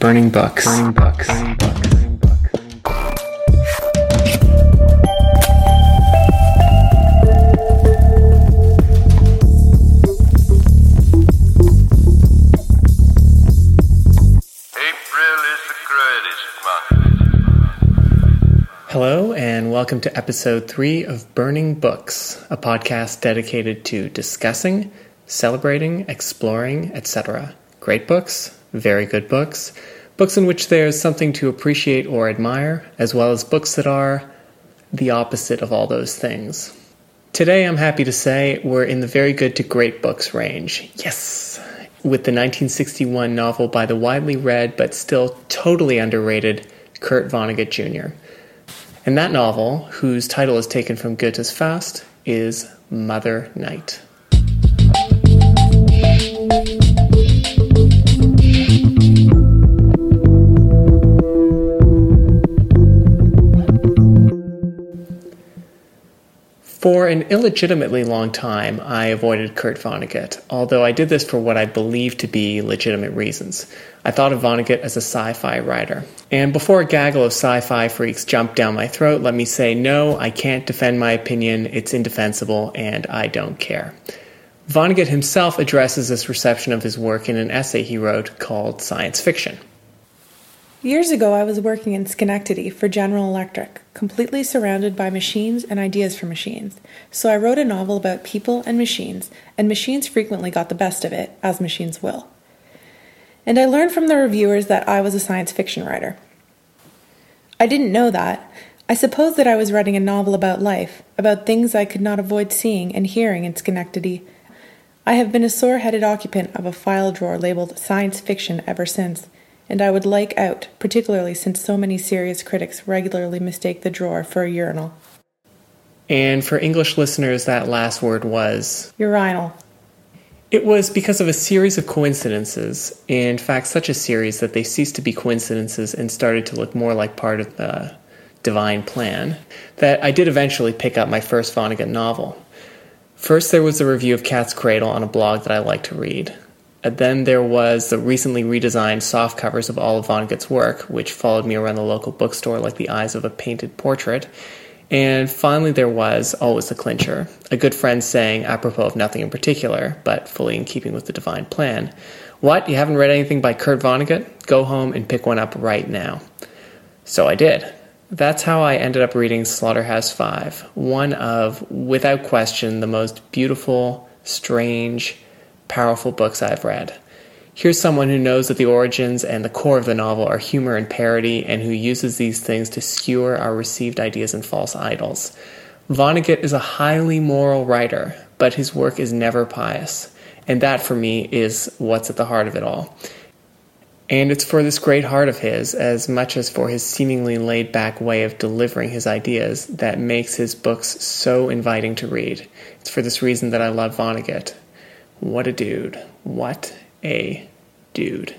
Burning books. Burning books. Burning books. Burning books. April is the greatest month. Hello, and welcome to episode three of Burning Books, a podcast dedicated to discussing, celebrating, exploring, etc. Great books, very good books, books in which there's something to appreciate or admire, as well as books that are the opposite of all those things. Today, I'm happy to say we're in the very good to great books range. Yes! With the 1961 novel by the widely read but still totally underrated Kurt Vonnegut Jr. And that novel, whose title is taken from Goethe's Faust, is Mother Night. For an illegitimately long time, I avoided Kurt Vonnegut, although I did this for what I believed to be legitimate reasons. I thought of Vonnegut as a sci fi writer. And before a gaggle of sci fi freaks jump down my throat, let me say no, I can't defend my opinion, it's indefensible, and I don't care. Vonnegut himself addresses this reception of his work in an essay he wrote called Science Fiction. Years ago, I was working in Schenectady for General Electric, completely surrounded by machines and ideas for machines. So I wrote a novel about people and machines, and machines frequently got the best of it, as machines will. And I learned from the reviewers that I was a science fiction writer. I didn't know that. I supposed that I was writing a novel about life, about things I could not avoid seeing and hearing in Schenectady. I have been a sore headed occupant of a file drawer labeled science fiction ever since and I would like out, particularly since so many serious critics regularly mistake the drawer for a urinal. And for English listeners, that last word was Urinal. It was because of a series of coincidences, in fact, such a series that they ceased to be coincidences and started to look more like part of the divine plan, that I did eventually pick up my first Vonnegut novel. First, there was a review of Cat's Cradle on a blog that I like to read. And then there was the recently redesigned soft covers of all of Vonnegut's work, which followed me around the local bookstore like the eyes of a painted portrait. And finally, there was always the clincher a good friend saying, apropos of nothing in particular, but fully in keeping with the divine plan, What, you haven't read anything by Kurt Vonnegut? Go home and pick one up right now. So I did. That's how I ended up reading Slaughterhouse Five, one of, without question, the most beautiful, strange, powerful books I've read. Here's someone who knows that the origins and the core of the novel are humor and parody, and who uses these things to skewer our received ideas and false idols. Vonnegut is a highly moral writer, but his work is never pious, and that for me is what's at the heart of it all. And it's for this great heart of his, as much as for his seemingly laid back way of delivering his ideas, that makes his books so inviting to read. It's for this reason that I love Vonnegut. What a dude. What a dude.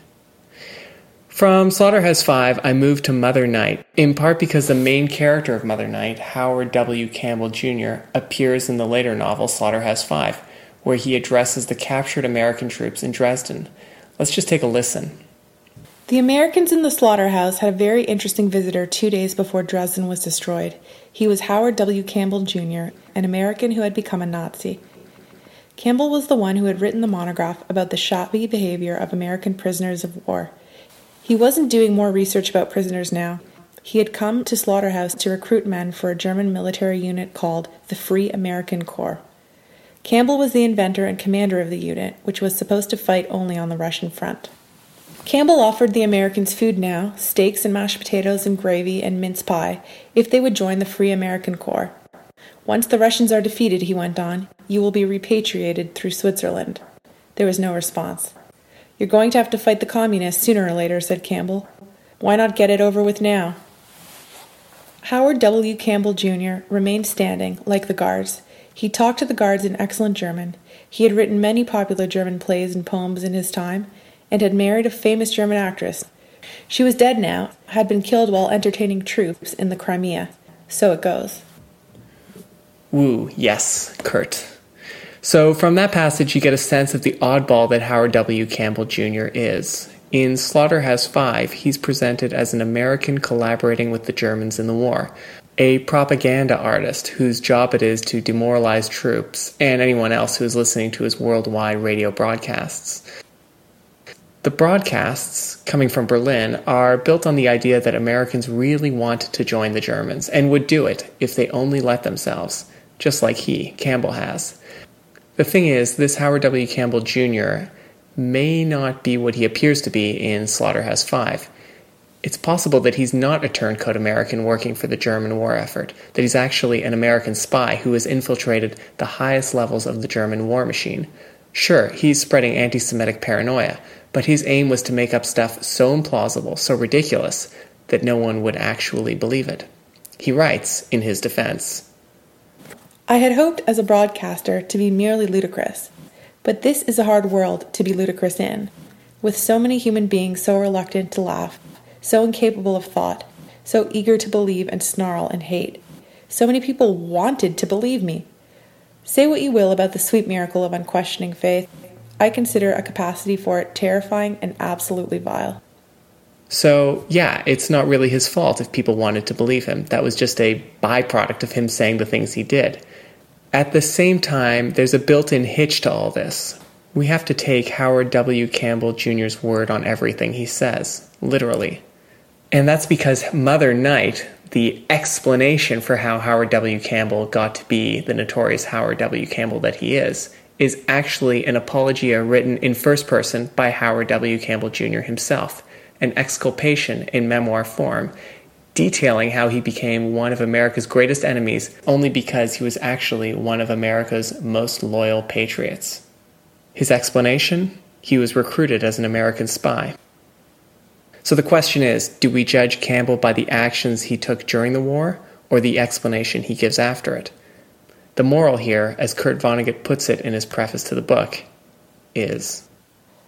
From Slaughterhouse 5, I moved to Mother Night, in part because the main character of Mother Night, Howard W. Campbell Jr., appears in the later novel Slaughterhouse 5, where he addresses the captured American troops in Dresden. Let's just take a listen. The Americans in the slaughterhouse had a very interesting visitor two days before Dresden was destroyed. He was Howard W. Campbell Jr., an American who had become a Nazi. Campbell was the one who had written the monograph about the shabby behavior of American prisoners of war. He wasn't doing more research about prisoners now. He had come to Slaughterhouse to recruit men for a German military unit called the Free American Corps. Campbell was the inventor and commander of the unit, which was supposed to fight only on the Russian front. Campbell offered the Americans food now steaks and mashed potatoes and gravy and mince pie if they would join the Free American Corps. Once the Russians are defeated, he went on, you will be repatriated through Switzerland. There was no response. You're going to have to fight the communists sooner or later, said Campbell. Why not get it over with now? Howard W. Campbell Jr. remained standing, like the guards. He talked to the guards in excellent German. He had written many popular German plays and poems in his time, and had married a famous German actress. She was dead now, had been killed while entertaining troops in the Crimea. So it goes. Woo, yes, Kurt. So, from that passage, you get a sense of the oddball that Howard W. Campbell Jr. is. In Slaughterhouse 5, he's presented as an American collaborating with the Germans in the war, a propaganda artist whose job it is to demoralize troops and anyone else who is listening to his worldwide radio broadcasts. The broadcasts, coming from Berlin, are built on the idea that Americans really want to join the Germans and would do it if they only let themselves, just like he, Campbell, has. The thing is, this Howard W. Campbell Jr may not be what he appears to be in Slaughterhouse 5. It's possible that he's not a turncoat American working for the German war effort, that he's actually an American spy who has infiltrated the highest levels of the German war machine. Sure, he's spreading anti Semitic paranoia, but his aim was to make up stuff so implausible, so ridiculous, that no one would actually believe it. He writes, in his defense I had hoped as a broadcaster to be merely ludicrous but this is a hard world to be ludicrous in, with so many human beings so reluctant to laugh, so incapable of thought, so eager to believe and snarl and hate. So many people wanted to believe me. Say what you will about the sweet miracle of unquestioning faith, I consider a capacity for it terrifying and absolutely vile. So, yeah, it's not really his fault if people wanted to believe him. That was just a byproduct of him saying the things he did. At the same time, there's a built in hitch to all this. We have to take Howard W. Campbell Jr.'s word on everything he says, literally. And that's because Mother Night, the explanation for how Howard W. Campbell got to be the notorious Howard W. Campbell that he is, is actually an apologia written in first person by Howard W. Campbell Jr. himself, an exculpation in memoir form detailing how he became one of America's greatest enemies only because he was actually one of America's most loyal patriots. His explanation? He was recruited as an American spy. So the question is do we judge Campbell by the actions he took during the war or the explanation he gives after it? The moral here, as Kurt Vonnegut puts it in his preface to the book, is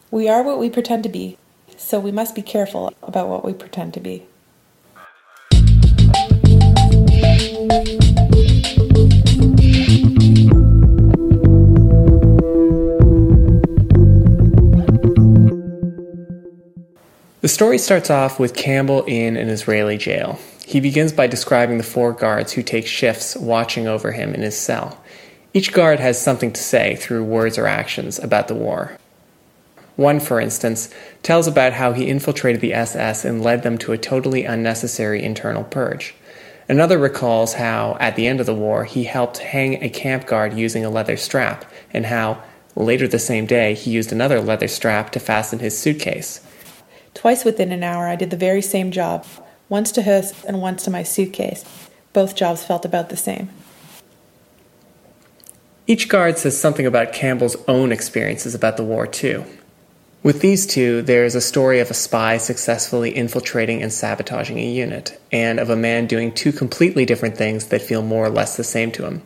We are what we pretend to be, so we must be careful about what we pretend to be. The story starts off with Campbell in an Israeli jail. He begins by describing the four guards who take shifts watching over him in his cell. Each guard has something to say through words or actions about the war. One, for instance, tells about how he infiltrated the SS and led them to a totally unnecessary internal purge. Another recalls how, at the end of the war, he helped hang a camp guard using a leather strap, and how, later the same day, he used another leather strap to fasten his suitcase. Twice within an hour, I did the very same job, once to his and once to my suitcase. Both jobs felt about the same. Each guard says something about Campbell's own experiences about the war, too. With these two, there is a story of a spy successfully infiltrating and sabotaging a unit, and of a man doing two completely different things that feel more or less the same to him.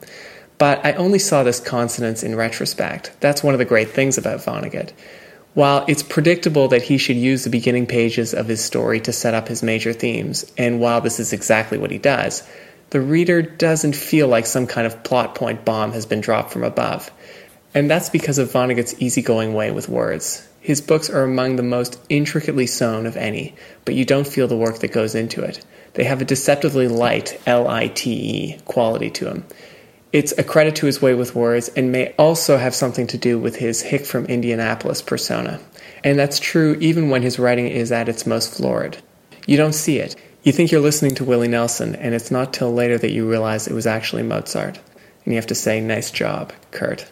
But I only saw this consonance in retrospect. That's one of the great things about Vonnegut. While it's predictable that he should use the beginning pages of his story to set up his major themes, and while this is exactly what he does, the reader doesn't feel like some kind of plot point bomb has been dropped from above. And that's because of Vonnegut's easygoing way with words. His books are among the most intricately sewn of any, but you don't feel the work that goes into it. They have a deceptively light, L I T E, quality to them. It's a credit to his way with words and may also have something to do with his hick from Indianapolis persona. And that's true even when his writing is at its most florid. You don't see it. You think you're listening to Willie Nelson, and it's not till later that you realize it was actually Mozart. And you have to say, nice job, Kurt.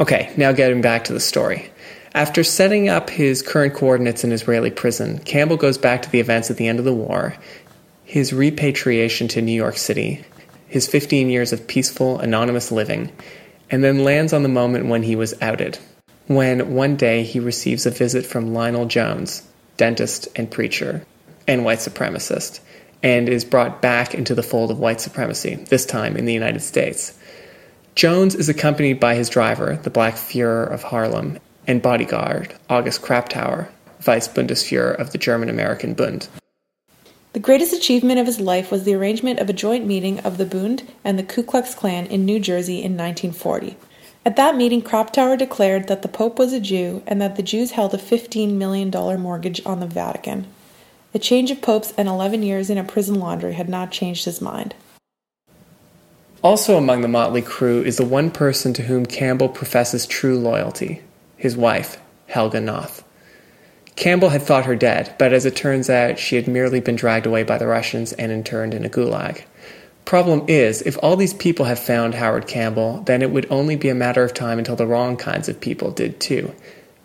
Okay, now getting back to the story. After setting up his current coordinates in Israeli prison, Campbell goes back to the events at the end of the war, his repatriation to New York City, his 15 years of peaceful, anonymous living, and then lands on the moment when he was outed. When one day he receives a visit from Lionel Jones, dentist and preacher, and white supremacist, and is brought back into the fold of white supremacy, this time in the United States. Jones is accompanied by his driver, the Black Fuhrer of Harlem, and bodyguard August Krapptauer, Vice Bundesfuhrer of the German American Bund. The greatest achievement of his life was the arrangement of a joint meeting of the Bund and the Ku Klux Klan in New Jersey in 1940. At that meeting, Krapptauer declared that the Pope was a Jew and that the Jews held a $15 million mortgage on the Vatican. A change of popes and 11 years in a prison laundry had not changed his mind. Also among the motley crew is the one person to whom Campbell professes true loyalty his wife, Helga Noth. Campbell had thought her dead, but as it turns out, she had merely been dragged away by the Russians and interned in a gulag. Problem is, if all these people have found Howard Campbell, then it would only be a matter of time until the wrong kinds of people did too.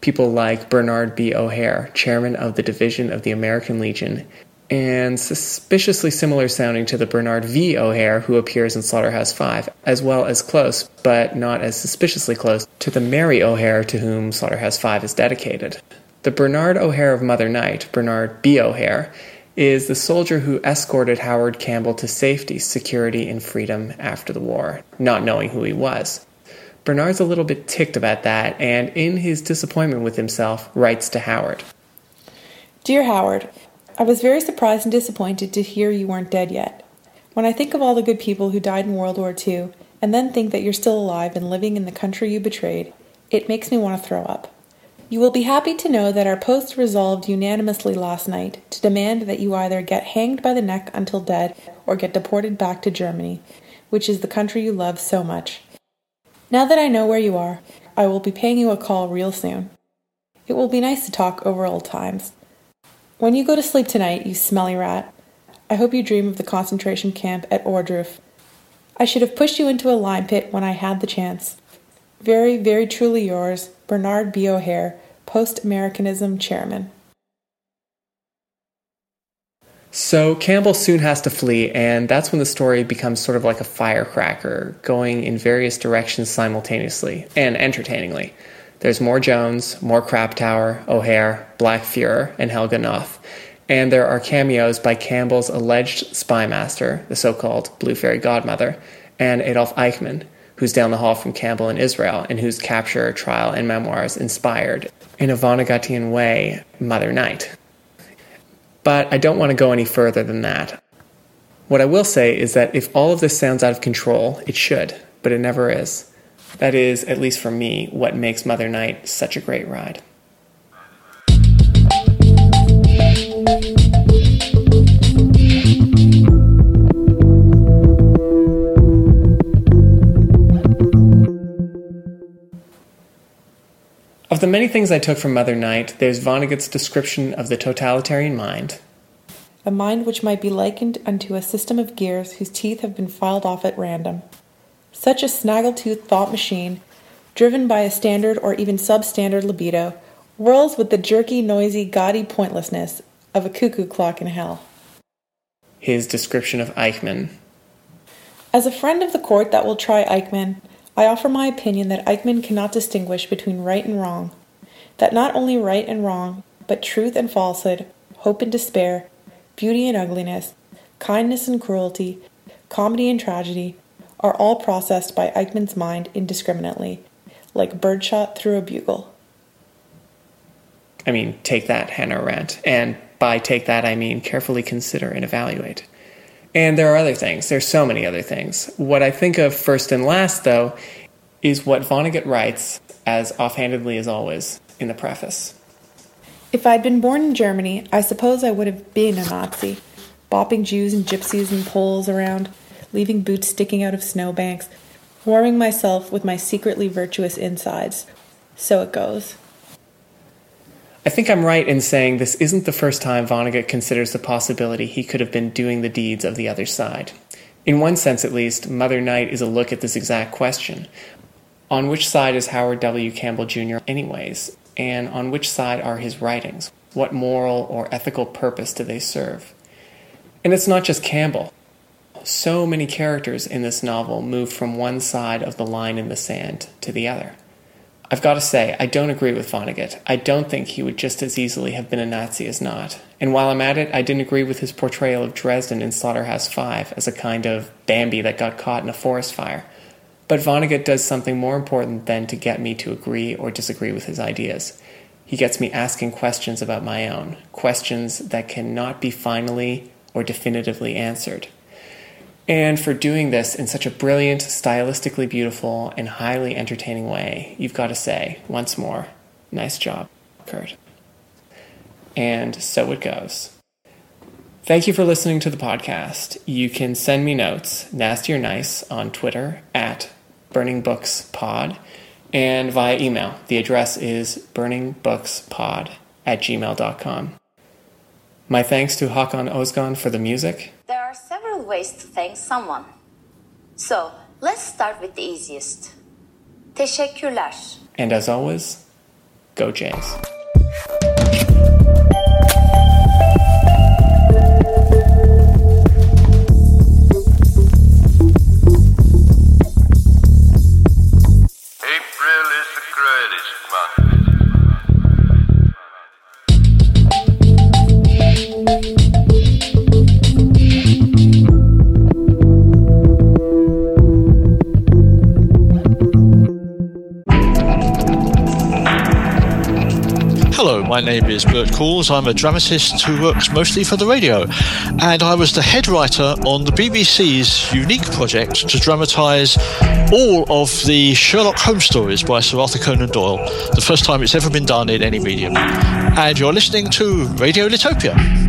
People like Bernard B. O'Hare, chairman of the Division of the American Legion, and suspiciously similar sounding to the Bernard V. O'Hare who appears in Slaughterhouse 5, as well as close, but not as suspiciously close, to the Mary O'Hare to whom Slaughterhouse 5 is dedicated. The Bernard O'Hare of Mother Night, Bernard B. O'Hare, is the soldier who escorted Howard Campbell to safety, security, and freedom after the war, not knowing who he was. Bernard's a little bit ticked about that, and in his disappointment with himself, writes to Howard Dear Howard, I was very surprised and disappointed to hear you weren't dead yet. When I think of all the good people who died in World War II, and then think that you're still alive and living in the country you betrayed, it makes me want to throw up. You will be happy to know that our post resolved unanimously last night to demand that you either get hanged by the neck until dead or get deported back to Germany, which is the country you love so much. Now that I know where you are, I will be paying you a call real soon. It will be nice to talk over old times. When you go to sleep tonight, you smelly rat, I hope you dream of the concentration camp at Ohrdruf. I should have pushed you into a lime pit when I had the chance. Very, very truly yours, Bernard B. O'Hare, Post Americanism Chairman. So Campbell soon has to flee, and that's when the story becomes sort of like a firecracker, going in various directions simultaneously and entertainingly. There's more Jones, more Krapptauer, O'Hare, Black Fuhrer, and Helga Noth. And there are cameos by Campbell's alleged spy master, the so called Blue Fairy Godmother, and Adolf Eichmann, who's down the hall from Campbell in Israel, and whose capture, trial, and memoirs inspired, in a Vonnegutian way, Mother Night. But I don't want to go any further than that. What I will say is that if all of this sounds out of control, it should, but it never is. That is, at least for me, what makes Mother Night such a great ride. Of the many things I took from Mother Night, there's Vonnegut's description of the totalitarian mind. A mind which might be likened unto a system of gears whose teeth have been filed off at random. Such a snaggletooth thought machine, driven by a standard or even substandard libido, whirls with the jerky, noisy, gaudy pointlessness of a cuckoo clock in hell. His description of Eichmann. As a friend of the court that will try Eichmann, I offer my opinion that Eichmann cannot distinguish between right and wrong, that not only right and wrong, but truth and falsehood, hope and despair, beauty and ugliness, kindness and cruelty, comedy and tragedy, are all processed by Eichmann's mind indiscriminately, like birdshot through a bugle. I mean, take that, Hannah Arendt. And by take that, I mean carefully consider and evaluate. And there are other things. There's so many other things. What I think of first and last, though, is what Vonnegut writes, as offhandedly as always, in the preface. If I'd been born in Germany, I suppose I would have been a Nazi, bopping Jews and gypsies and Poles around, leaving boots sticking out of snowbanks, warming myself with my secretly virtuous insides. So it goes. I think I'm right in saying this isn't the first time Vonnegut considers the possibility he could have been doing the deeds of the other side. In one sense, at least, Mother Night is a look at this exact question. On which side is Howard W. Campbell Jr., anyways? And on which side are his writings? What moral or ethical purpose do they serve? And it's not just Campbell so many characters in this novel move from one side of the line in the sand to the other. I've got to say, I don't agree with Vonnegut. I don't think he would just as easily have been a Nazi as not. And while I'm at it, I didn't agree with his portrayal of Dresden in Slaughterhouse 5 as a kind of Bambi that got caught in a forest fire. But Vonnegut does something more important than to get me to agree or disagree with his ideas. He gets me asking questions about my own, questions that cannot be finally or definitively answered. And for doing this in such a brilliant, stylistically beautiful, and highly entertaining way. You've got to say, once more, nice job, Kurt. And so it goes. Thank you for listening to the podcast. You can send me notes, nasty or nice, on Twitter at burningbookspod and via email. The address is burningbookspod at gmail.com. My thanks to Hakan Ozgan for the music. Several ways to thank someone. So, let's start with the easiest. Teşekkürler. And as always, go Jays. My name is Bert Coules. I'm a dramatist who works mostly for the radio, and I was the head writer on the BBC's unique project to dramatise all of the Sherlock Holmes stories by Sir Arthur Conan Doyle, the first time it's ever been done in any medium. And you're listening to Radio Litopia.